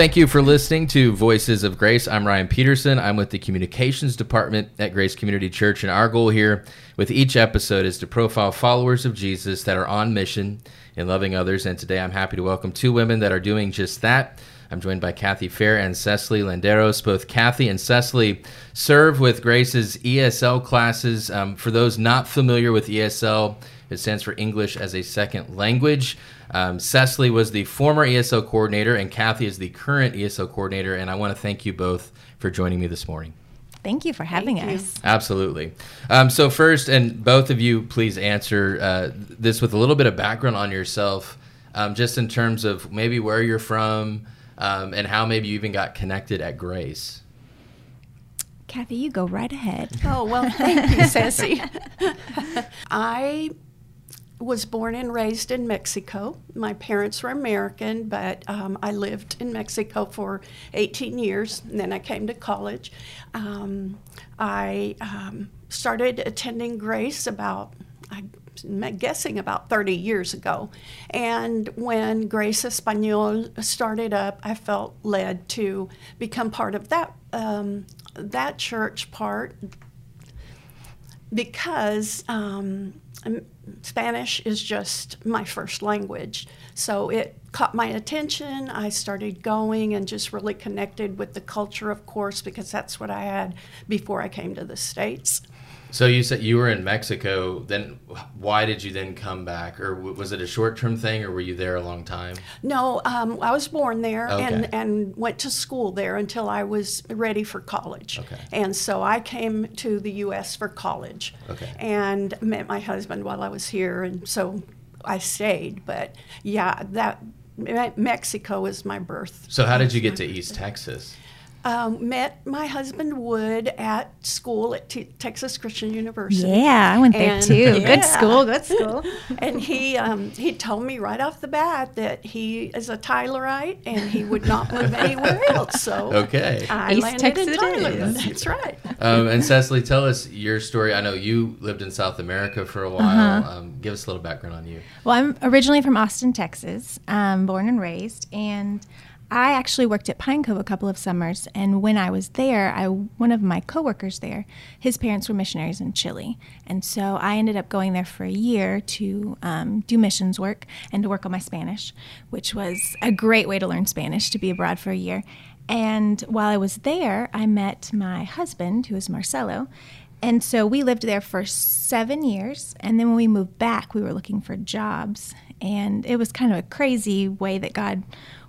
Thank you for listening to Voices of Grace. I'm Ryan Peterson. I'm with the Communications Department at Grace Community Church, and our goal here with each episode is to profile followers of Jesus that are on mission in loving others. And today I'm happy to welcome two women that are doing just that. I'm joined by Cathie Fair and Cecily Landeros. Both Cathie and Cecily serve with Grace's ESL classes. Um, for those not familiar with ESL, it stands for English as a Second Language. Um, Cecily was the former ESL coordinator, and Cathie is the current ESL coordinator. And I want to thank you both for joining me this morning. Thank you for having Thank us. You. Absolutely. Um, so, first, and both of you, please answer uh, this with a little bit of background on yourself, um, just in terms of maybe where you're from um, and how maybe you even got connected at Grace. Cathie, you go right ahead. Oh, well, thank you, Ceci. I was born and raised in Mexico. My parents were American, but um, I lived in Mexico for 18 years, and then I came to college. Um, I um, started attending Grace about, I'm guessing about 30 years ago. And when Grace Espanol started up, I felt led to become part of that, um, that church part because um, Spanish is just my first language. So it caught my attention. I started going and just really connected with the culture, of course, because that's what I had before I came to the States. So you said you were in Mexico. Then why did you then come back, or was it a short-term thing, or were you there a long time? No, um, I was born there okay. and and went to school there until I was ready for college. Okay. And so I came to the U.S. for college. Okay. And met my husband while I was here, and so I stayed. But yeah, that Mexico is my birth. So how did you get to East Texas? Um, met my husband Wood at school at T- Texas Christian University. Yeah, I went there and, too. Yeah. Good school, good school. and he um, he told me right off the bat that he is a Tylerite and he would not move anywhere else. So okay, I East landed Texas in Tyler. That's right. Um, and Cecily, tell us your story. I know you lived in South America for a while. Uh-huh. Um, give us a little background on you. Well, I'm originally from Austin, Texas, um, born and raised, and I actually worked at Pine Cove a couple of summers, and when I was there, I one of my coworkers there, his parents were missionaries in Chile, and so I ended up going there for a year to um, do missions work and to work on my Spanish, which was a great way to learn Spanish to be abroad for a year. And while I was there, I met my husband, who is Marcelo, and so we lived there for seven years. And then when we moved back, we were looking for jobs. And it was kind of a crazy way that God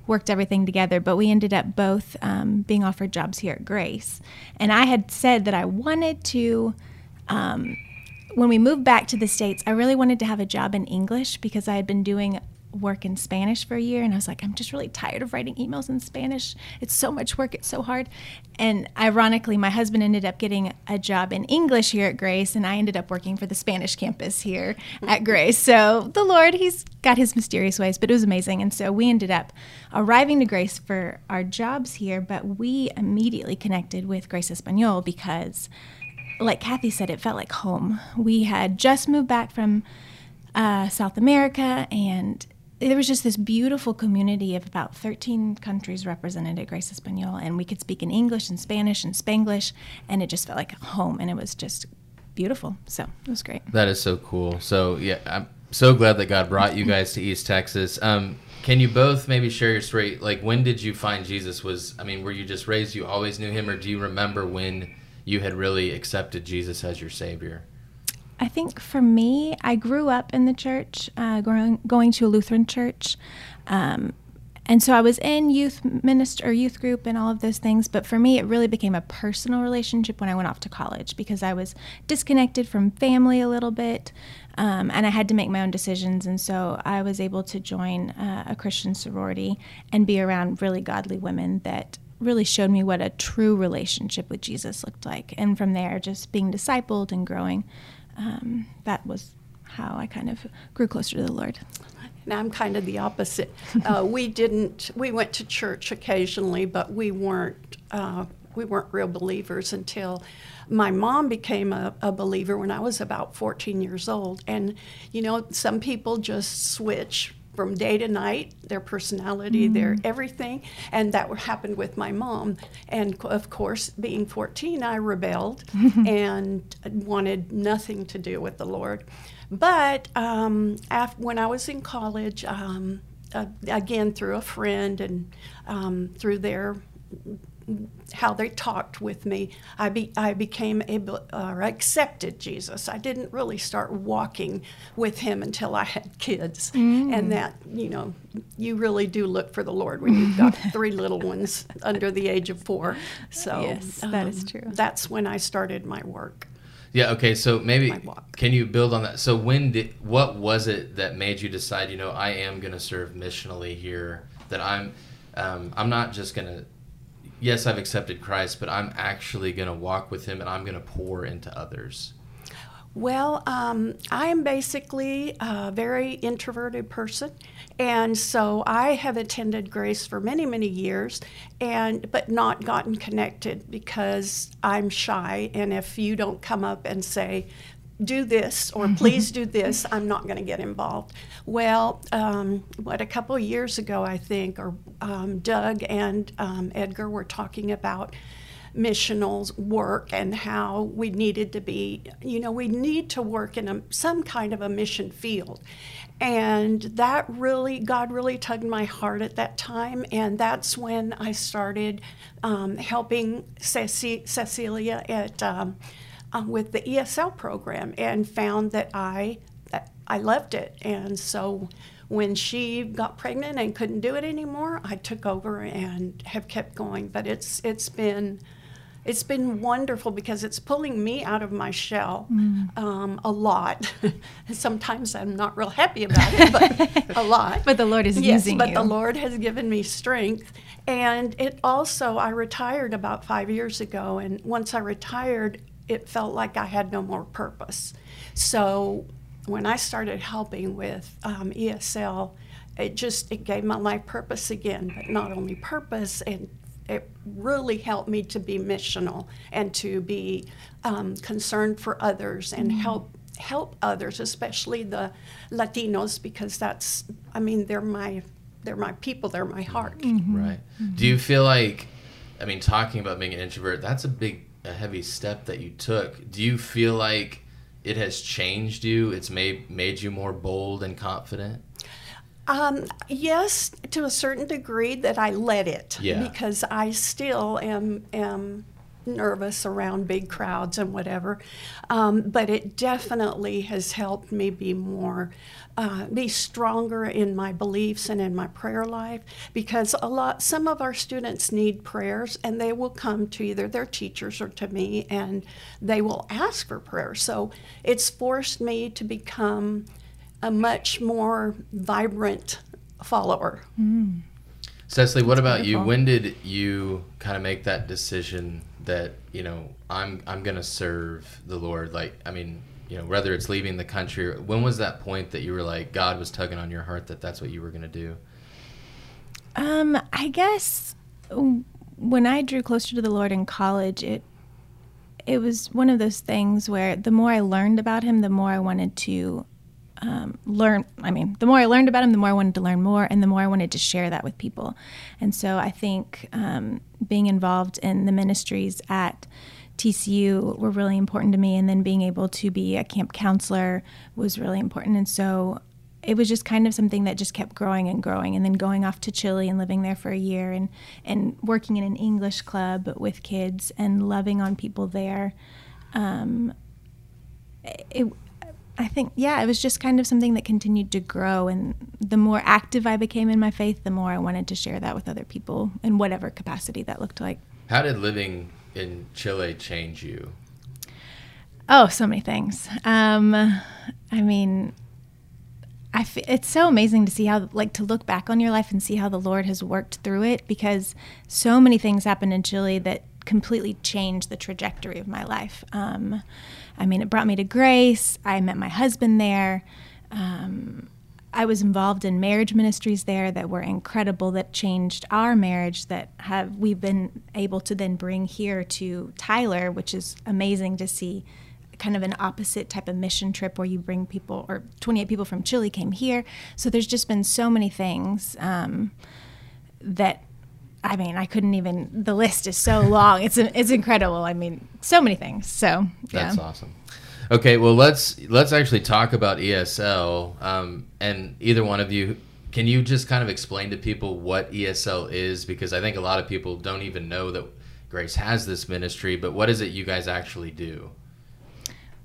worked everything together, but we ended up both um, being offered jobs here at Grace. And I had said that I wanted to, um, when we moved back to the States, I really wanted to have a job in English because I had been doing work in Spanish for a year and I was like, I'm just really tired of writing emails in Spanish. It's so much work, it's so hard. And ironically, my husband ended up getting a job in English here at Grace and I ended up working for the Spanish campus here at Grace. So the Lord, He's got His mysterious ways, but it was amazing. And so we ended up arriving to Grace for our jobs here, but we immediately connected with Grace Espanol because, like Cathie said, it felt like home. We had just moved back from uh, South America and there was just this beautiful community of about 13 countries represented at Grace Espanol, and we could speak in English and Spanish and Spanglish, and it just felt like home, and it was just beautiful. So it was great. That is so cool. So yeah, I'm so glad that God brought you guys to East Texas. Um, can you both maybe share your story? Like, when did you find Jesus? Was I mean, were you just raised? You always knew Him, or do you remember when you had really accepted Jesus as your Savior? I think for me, I grew up in the church, uh, going, going to a Lutheran church. Um, and so I was in youth minister or youth group and all of those things. But for me, it really became a personal relationship when I went off to college because I was disconnected from family a little bit. Um, and I had to make my own decisions. And so I was able to join uh, a Christian sorority and be around really godly women that really showed me what a true relationship with Jesus looked like. And from there, just being discipled and growing um, that was how I kind of grew closer to the Lord. And I'm kind of the opposite. Uh, we didn't. We went to church occasionally, but we weren't. Uh, we weren't real believers until my mom became a, a, believer when I was about 14 years old. And you know, some people just switch from day to night, their personality, their everything. And that happened with my mom. And of course, being 14, I rebelled and wanted nothing to do with the Lord. But um, af- when I was in college, um, uh, again through a friend and um, through their how they talked with me, I, be, I became able or accepted Jesus. I didn't really start walking with Him until I had kids, and that you know you really do look for the Lord when you've got three little ones under the age of four. So um, Yes, that is true. That's when I started my work. Yeah. Okay. So maybe can you build on that? So when did what was it that made you decide? You know, I am going to serve missionally here. That I'm, um, I'm not just going to. Yes, I've accepted Christ, but I'm actually going to walk with Him, and I'm going to pour into others. Well, um, I am basically a very introverted person, and so I have attended Grace for many, many years, and but not gotten connected because I'm shy. And if you don't come up and say, "Do this" or "Please do this," I'm not going to get involved. Well, um, what a couple of years ago, I think, or um, Doug and um, Edgar were talking about missional work and how we needed to be, you know, we need to work in a, some kind of a mission field. And that really, God really tugged my heart at that time. And that's when I started um, helping Ceci- Cecilia at, um, uh, with the ESL program and found that I, that I loved it. And so when she got pregnant and couldn't do it anymore, I took over and have kept going. But it's it's been it's been wonderful because it's pulling me out of my shell um, a lot. Sometimes I'm not real happy about it, but a lot. But the Lord is yes, using but you. the Lord has given me strength. And it also, I retired about five years ago, and once I retired, it felt like I had no more purpose. So when I started helping with um, ESL, it just it gave my life purpose again, but not only purpose and it really helped me to be missional and to be um, concerned for others and help help others, especially the Latinos, because that's I mean they're my they're my people, they're my heart. Right. Do you feel like, I mean, talking about being an introvert, that's a big, a heavy step that you took. Do you feel like it has changed you? It's made made you more bold and confident. Um, yes, to a certain degree that I let it Yeah. because I still am am nervous around big crowds and whatever. Um, but it definitely has helped me be more, uh, be stronger in my beliefs and in my prayer life because a lot, some of our students need prayers and they will come to either their teachers or to me and they will ask for prayer. So it's forced me to become a much more vibrant follower. Cecily, what about you? When did you kind of make that decision that you know I'm I'm gonna serve the Lord? Like, I mean, you know, whether it's leaving the country, when was that point that you were like God was tugging on your heart that that's what you were gonna do? Um, I guess when I drew closer to the Lord in college, it it was one of those things where the more I learned about Him, the more I wanted to um, learn. I mean, the more I learned about Him, the more I wanted to learn more, and the more I wanted to share that with people. And so I think um, being involved in the ministries at TCU were really important to me, and then being able to be a camp counselor was really important. And so it was just kind of something that just kept growing and growing and then going off to Chile and living there for a year and and working in an English club with kids and loving on people there um, it I think yeah it was just kind of something that continued to grow and the more active I became in my faith the more I wanted to share that with other people in whatever capacity that looked like How did living in Chile change you? Oh, so many things. Um, I mean, I f- it's so amazing to see how, like, to look back on your life and see how the Lord has worked through it because so many things happened in Chile that completely changed the trajectory of my life. Um, I mean, it brought me to grace. I met my husband there. Um, I was involved in marriage ministries there that were incredible that changed our marriage that have we've been able to then bring here to Tyler, which is amazing to see kind of an opposite type of mission trip where you bring people, or 28 people from Chile came here. So there's just been so many things um, that. I mean, I couldn't even. The list is so long. It's it's incredible. I mean, so many things. So yeah. That's awesome. Okay, well let's let's actually talk about ESL. Um, and either one of you, can you just kind of explain to people what ESL is? Because I think a lot of people don't even know that Grace has this ministry. But what is it you guys actually do?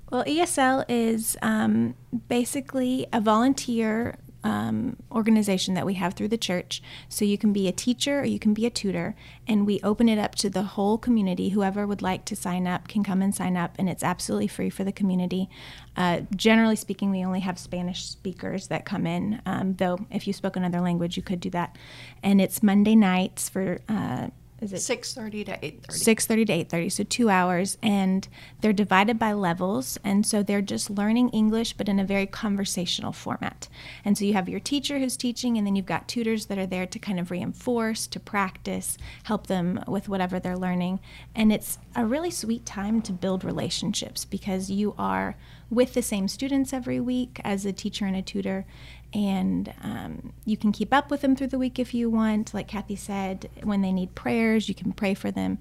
Well, ESL is um, basically a volunteer um, organization that we have through the church. So you can be a teacher or you can be a tutor, and we open it up to the whole community. Whoever would like to sign up can come and sign up, and it's absolutely free for the community. Uh, generally speaking, we only have Spanish speakers that come in, um, though if you spoke another language, you could do that. And it's Monday nights for. Uh, is it 6.30 to 8.30 6.30 to 8.30 so two hours and they're divided by levels and so they're just learning english but in a very conversational format. And so you have your teacher who's teaching and then you've got tutors that are there to kind of reinforce to practice help them with whatever they're learning. And it's a really sweet time to build relationships because you are with the same students every week as a teacher and a tutor and um, you can keep up with them through the week if you want. Like Cathie said, when they need prayers, you can pray for them.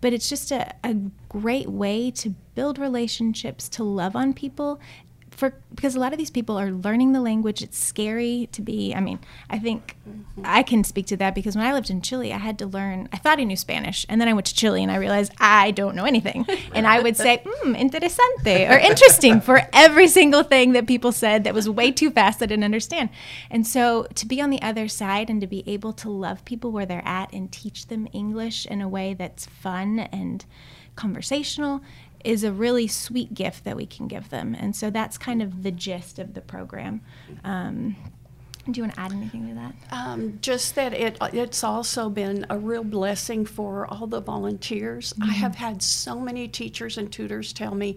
But it's just a, a great way to build relationships, to love on people, for because a lot of these people are learning the language. It's scary to be. I mean, I think mm-hmm. I can speak to that because when I lived in Chile, I had to learn. I thought I knew Spanish, and then I went to Chile and I realized I don't know anything. and I would say, "Hmm, interesante" or "interesting" for every single thing that people said that was way too fast. I didn't understand. And so to be on the other side and to be able to love people where they're at and teach them English in a way that's fun and conversational is a really sweet gift that we can give them. And so that's kind of the gist of the program. Um, do you want to add anything to that? Um, just that it it's also been a real blessing for all the volunteers. Mm-hmm. I have had so many teachers and tutors tell me,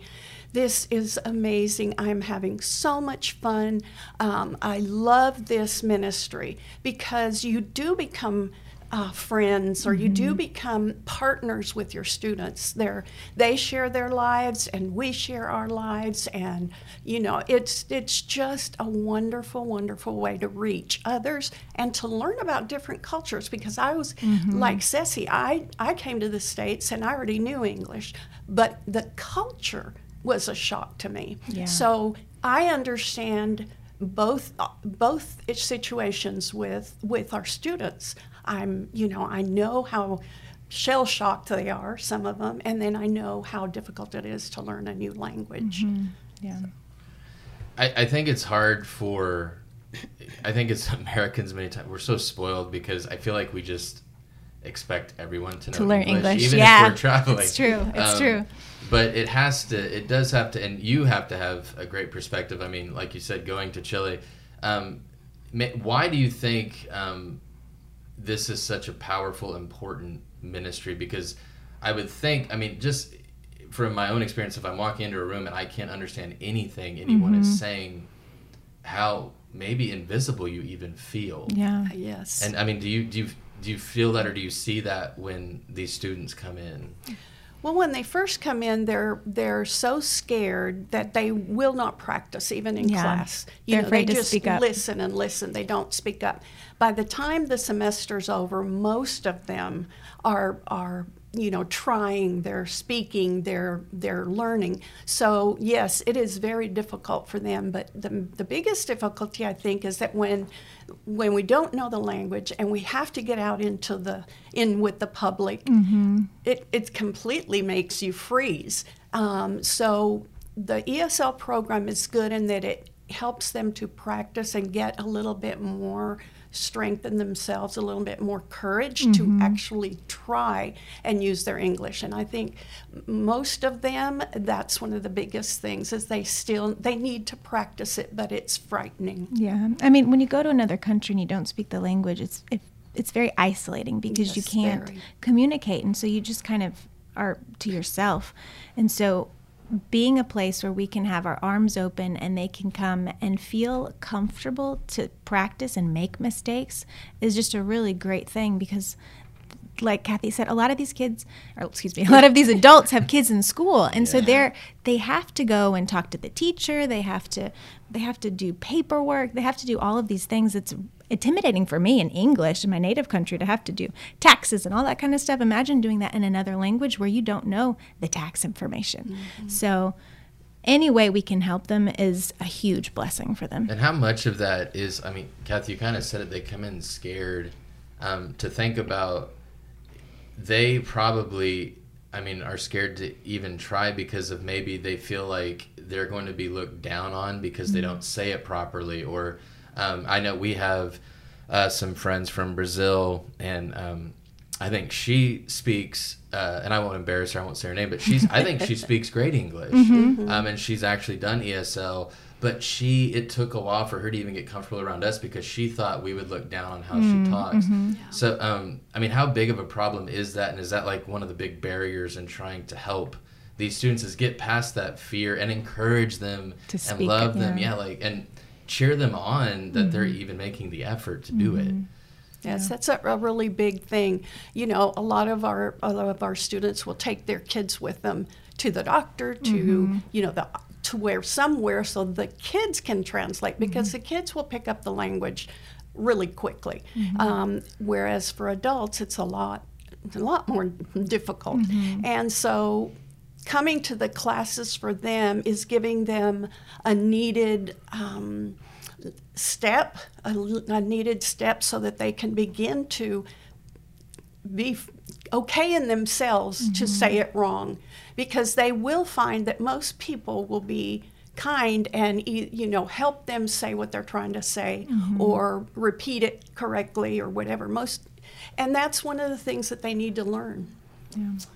"This is amazing. I'm having so much fun. Um, I love this ministry because you do become." Uh, friends or you do mm-hmm. become partners with your students they they share their lives and we share our lives and you know it's it's just a wonderful wonderful way to reach others and to learn about different cultures because i was mm-hmm. like Ceci, i i came to the states and i already knew english but the culture was a shock to me yeah. so i understand both both situations with with our students I'm, you know, I know how shell shocked they are, some of them, and then I know how difficult it is to learn a new language. Mm-hmm. Yeah. I, I think it's hard for, I think it's Americans many times, we're so spoiled because I feel like we just expect everyone to know to learn English, English even yeah, if we're traveling. It's true. It's um, true. But it has to. It does have to, and you have to have a great perspective. I mean, like you said, going to Chile. Um, why do you think um, this is such a powerful, important ministry because I would think, I mean, just from my own experience, if I'm walking into a room and I can't understand anything anyone mm-hmm. is saying, how maybe invisible you even feel. Yeah. Yes. And I mean, do you do you do you feel that, or do you see that when these students come in? Well, when they first come in, they're they're so scared that they will not practice even in yeah. class. You they're know, afraid they to just speak up. listen and listen. They don't speak up. By the time the semester's over, most of them are are you know trying they're speaking they're they're learning so yes it is very difficult for them but the, the biggest difficulty i think is that when when we don't know the language and we have to get out into the in with the public mm-hmm. it, it completely makes you freeze um, so the esl program is good in that it helps them to practice and get a little bit more strengthen themselves a little bit more courage mm-hmm. to actually try and use their English. And I think most of them, that's one of the biggest things is they still they need to practice it, but it's frightening. Yeah, I mean, when you go to another country and you don't speak the language, it's it, it's very isolating because yes, you can't very. communicate, and so you just kind of are to yourself, and so being a place where we can have our arms open and they can come and feel comfortable to practice and make mistakes is just a really great thing because like Cathie said, a lot of these kids, or excuse me, a lot of these adults have kids in school, and so they're they have to go and talk to the teacher. They have to they have to do paperwork. They have to do all of these things. It's intimidating for me in English in my native country to have to do taxes and all that kind of stuff. Imagine doing that in another language where you don't know the tax information. So any way we can help them is a huge blessing for them. And how much of that is, I mean, Cathie, you kind of said it, they come in scared um, to think about, they probably, I mean, are scared to even try because of maybe they feel like they're going to be looked down on because they don't say it properly. Or um, I know we have uh, some friends from Brazil, and um, I think she speaks, uh, and I won't embarrass her, I won't say her name, but she's, I think she speaks great English. Um, and she's actually done ESL, but she, it took a while for her to even get comfortable around us because she thought we would look down on how she mm-hmm, talks. Mm-hmm. So, um, I mean, how big of a problem is that? And is that like one of the big barriers in trying to help? These students is get past that fear and encourage them To and speak love them, yeah. yeah, like and cheer them on that they're mm-hmm. even making the effort to do it. Yes, that's a, a really big thing. You know, a lot of our a lot of our students will take their kids with them to the doctor, to you know the where somewhere, so the kids can translate because the kids will pick up the language really quickly. Um, whereas for adults, it's a lot a lot more difficult, and so. Coming to the classes for them is giving them a needed um, step, a, a needed step, so that they can begin to be okay in themselves to mm-hmm. say it wrong, because they will find that most people will be kind and e- you know help them say what they're trying to say mm-hmm. or repeat it correctly or whatever. Most and that's one of the things that they need to learn.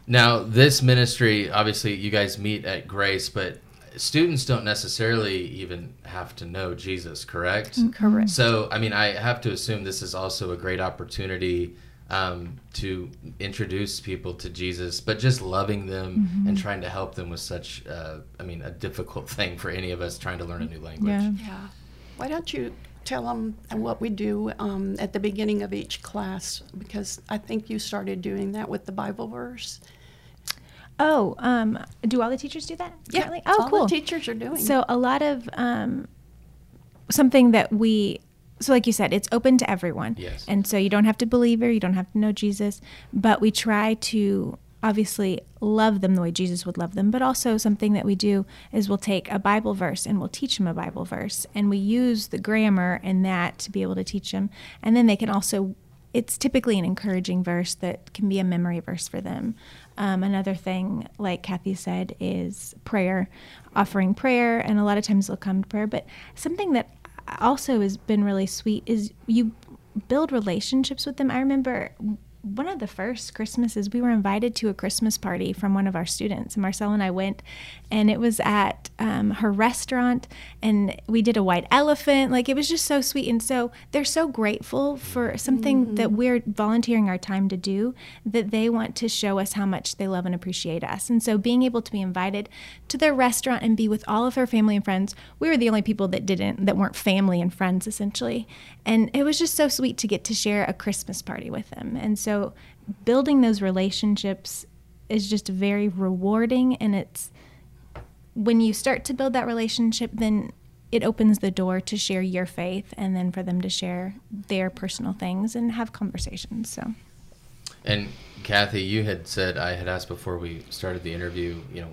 Now, this ministry, obviously, you guys meet at Grace, but students don't necessarily even have to know Jesus, correct? Mm-hmm. correct. So, I mean, I have to assume this is also a great opportunity um, to introduce people to Jesus, but just loving them and trying to help them with such, uh, I mean, a difficult thing for any of us trying to learn a new language. Yeah. Yeah. Why don't you tell them what we do um, at the beginning of each class? Because I think you started doing that with the Bible verse. Oh, um, do all the teachers do that? currently? Oh, all cool. the teachers are doing. So a lot of um, something that we so like you said, it's open to everyone. Yes. And so you don't have to believe her, you don't have to know Jesus, but we try to obviously love them the way Jesus would love them, but also something that we do is we'll take a Bible verse and we'll teach them a Bible verse and we use the grammar and that to be able to teach them. And then they can also it's typically an encouraging verse that can be a memory verse for them. Um, another thing, like Cathie said, is prayer, offering prayer, and a lot of times they'll come to prayer. But something that also has been really sweet is you build relationships with them. I remember one of the first Christmases, we were invited to a Christmas party from one of our students. And Marcel and I went, and it was at um, her restaurant, and we did a white elephant. Like, it was just so sweet. And so they're so grateful for something that we're volunteering our time to do that they want to show us how much they love and appreciate us. And so being able to be invited to their restaurant and be with all of her family and friends, we were the only people that didn't, that weren't family and friends essentially. And it was just so sweet to get to share a Christmas party with them. And so building those relationships is just very rewarding and it's when you start to build that relationship then it opens the door to share your faith and then for them to share their personal things and have conversations so And Cathie, you had said I had asked before we started the interview. You know,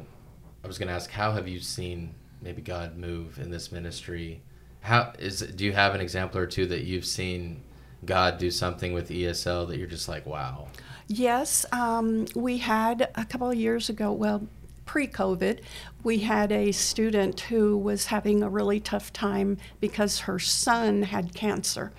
I was going to ask, how have you seen maybe God move in this ministry? How is? Do you have an example or two that you've seen God do something with ESL that you're just like, wow? Yes, um, we had a couple of years ago, well, pre COVID, we had a student who was having a really tough time because her son had cancer,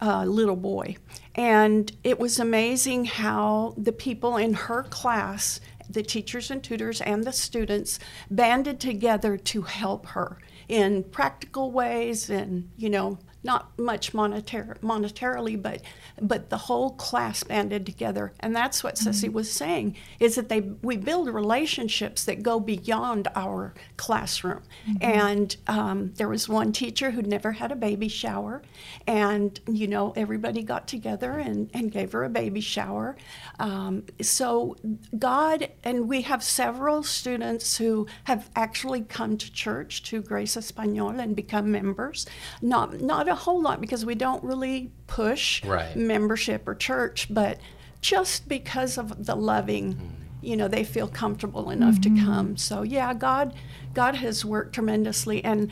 a little boy. And it was amazing how the people in her class, the teachers and tutors and the students, banded together to help her in practical ways and, you know, not much monetar- monetarily, but but the whole class banded together, and that's what Mm-hmm. Ceci was saying is that they we build relationships that go beyond our classroom. Mm-hmm. And um, there was one teacher who'd never had a baby shower, and you know everybody got together and, and gave her a baby shower. Um, so God and we have several students who have actually come to church to Grace Espanol and become members. Not not a whole lot because we don't really push Right. membership or church, but just because of the loving, mm. you know, they feel comfortable enough to mm-hmm. come. So yeah, God, God has worked tremendously, and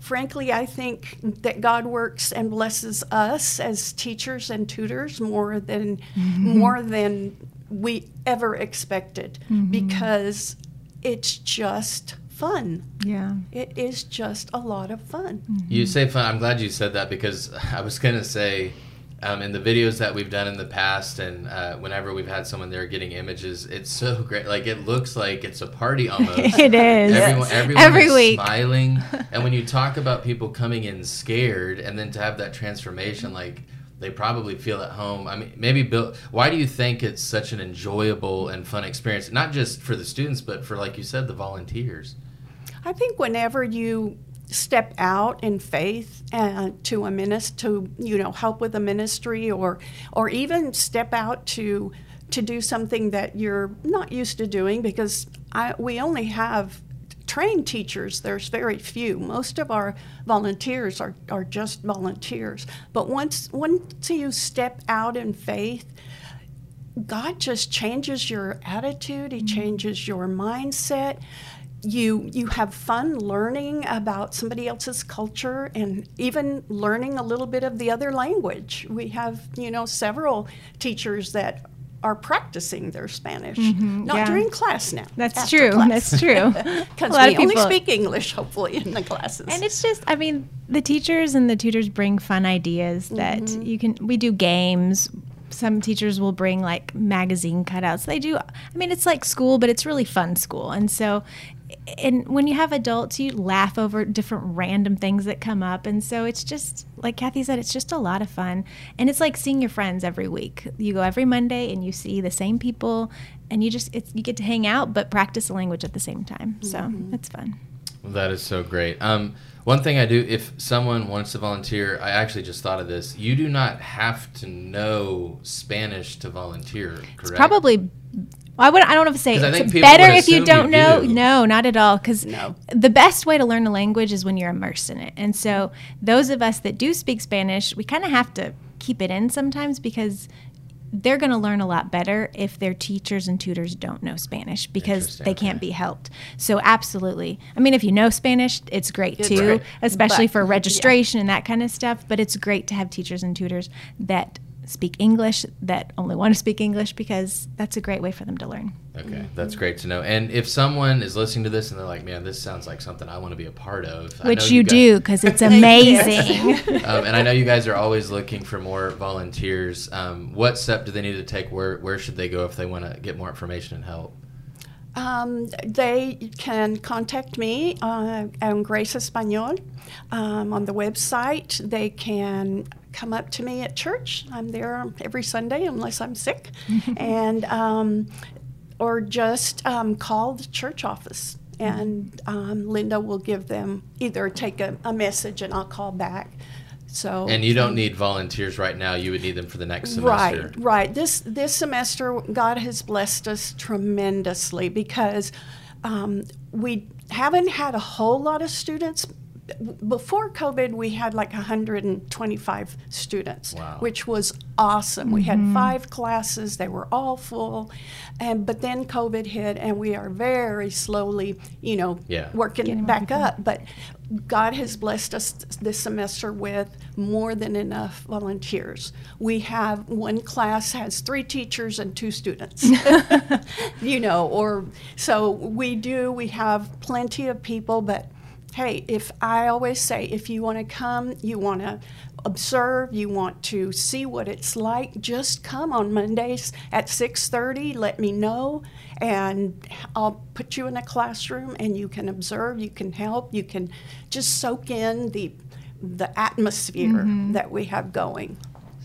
frankly, I think that God works and blesses us as teachers and tutors more than mm-hmm. more than we ever expected mm-hmm. because it's just fun. Yeah. It is just a lot of fun. You say fun. I'm glad you said that because I was gonna say, um, in the videos that we've done in the past, and uh, whenever we've had someone there getting images, it's so great. Like it looks like it's a party almost. It is. Everyone, everyone Every is week. smiling, and when you talk about people coming in scared, and then to have that transformation, like they probably feel at home. I mean, maybe Bill. Why do you think it's such an enjoyable and fun experience, not just for the students, but for like you said, the volunteers? I think whenever you step out in faith uh, to a minister, to you know help with a ministry, or or even step out to to do something that you're not used to doing, because I, we only have trained teachers. There's very few. Most of our volunteers are, are just volunteers. But once once you step out in faith, God just changes your attitude, He changes your mindset. You you have fun learning about somebody else's culture and even learning a little bit of the other language. We have, you know, several teachers that are practicing their Spanish. Not yeah. during class now. That's true. class. That's true. Because we only speak English, hopefully, in the classes. And it's just, I mean, the teachers and the tutors bring fun ideas that Mm-hmm. you can, we do games. Some teachers will bring like magazine cutouts. They do, I mean, it's like school, but it's really fun school. And so, and when you have adults, you laugh over different random things that come up. And so it's just, like Cathie said, it's just a lot of fun. And it's like seeing your friends every week. You go every Monday and you see the same people and you just, it's, you get to hang out, but practice the language at the same time. So Mm-hmm. it's fun. That is so great. Um, one thing I do, if someone wants to volunteer, I actually just thought of this. You do not have to know Spanish to volunteer, correct? It's probably. I would. I don't know if to say 'Cause I think it's people better would if you assume don't you know. do. No, not at all. Because No. the best way to learn a language is when you're immersed in it. And so those of us that do speak Spanish, we kind of have to keep it in sometimes because they're going to learn a lot better if their teachers and tutors don't know Spanish because Interesting, they can't be helped. So absolutely. I mean, if you know Spanish, it's great It's too, great. especially But- for yeah. registration and that kind of stuff. But it's great to have teachers and tutors that speak English that only want to speak English because that's a great way for them to learn. Okay, that's great to know. And if someone is listening to this and they're like, "Man, this sounds like something I want to be a part of," I know Which you guys- do because it's amazing. um, and I know you guys are always looking for more volunteers. Um, what step do they need to take? Where where should they go if they want to get more information and help? Um, they can contact me uh, on Grace Espanol um, on the website. They can come up to me at church. I'm there every Sunday unless I'm sick, and um, or just um, call the church office. And um, Linda will give them either take a, a message and I'll call back. So And you don't need volunteers right now. You would need them for the next semester. Right, right. This this semester, God has blessed us tremendously because um, we haven't had a whole lot of students. Before COVID, we had like 125 students, Wow. which was awesome. We had mm-hmm. five classes; they were all full, and but then COVID hit, and we are very slowly, you know, Yeah. working Getting back up. But God has blessed us this semester with more than enough volunteers. We have one class has three teachers and two students. you know, or so we do. We have plenty of people, but hey, if I always say, if you want to come, you want to observe, you want to see what it's like, just come on Mondays at 6:30, let me know and I'll put you in a classroom and you can observe, you can help, you can just soak in the the atmosphere Mm-hmm. that we have going.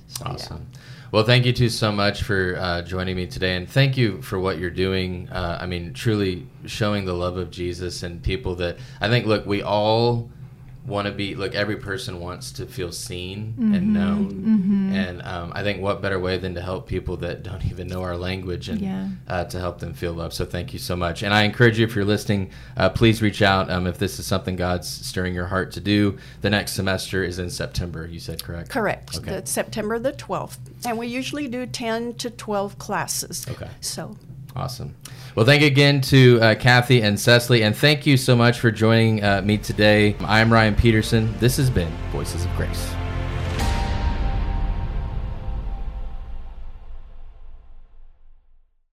So, yeah. Awesome. Well, thank you two so much for uh, joining me today, and thank you for what you're doing. Uh, I mean, truly showing the love of Jesus and people that I think. Look, we all want to be. Look, every person wants to feel seen Mm-hmm. and known, and um, I think what better way than to help people that don't even know our language and Yeah. uh, to help them feel loved. So thank you so much, and I encourage you if you're listening, uh, please reach out um, if this is something God's stirring your heart to do. The next semester is in September. You said correct? Correct. Okay. That's September the 12th. And we usually do 10 to 12 classes. Okay. So Awesome. Well, thank you again to uh, Cathie and Cecily, and thank you so much for joining uh, me today. I'm Ryan Peterson. This has been Voices of Grace.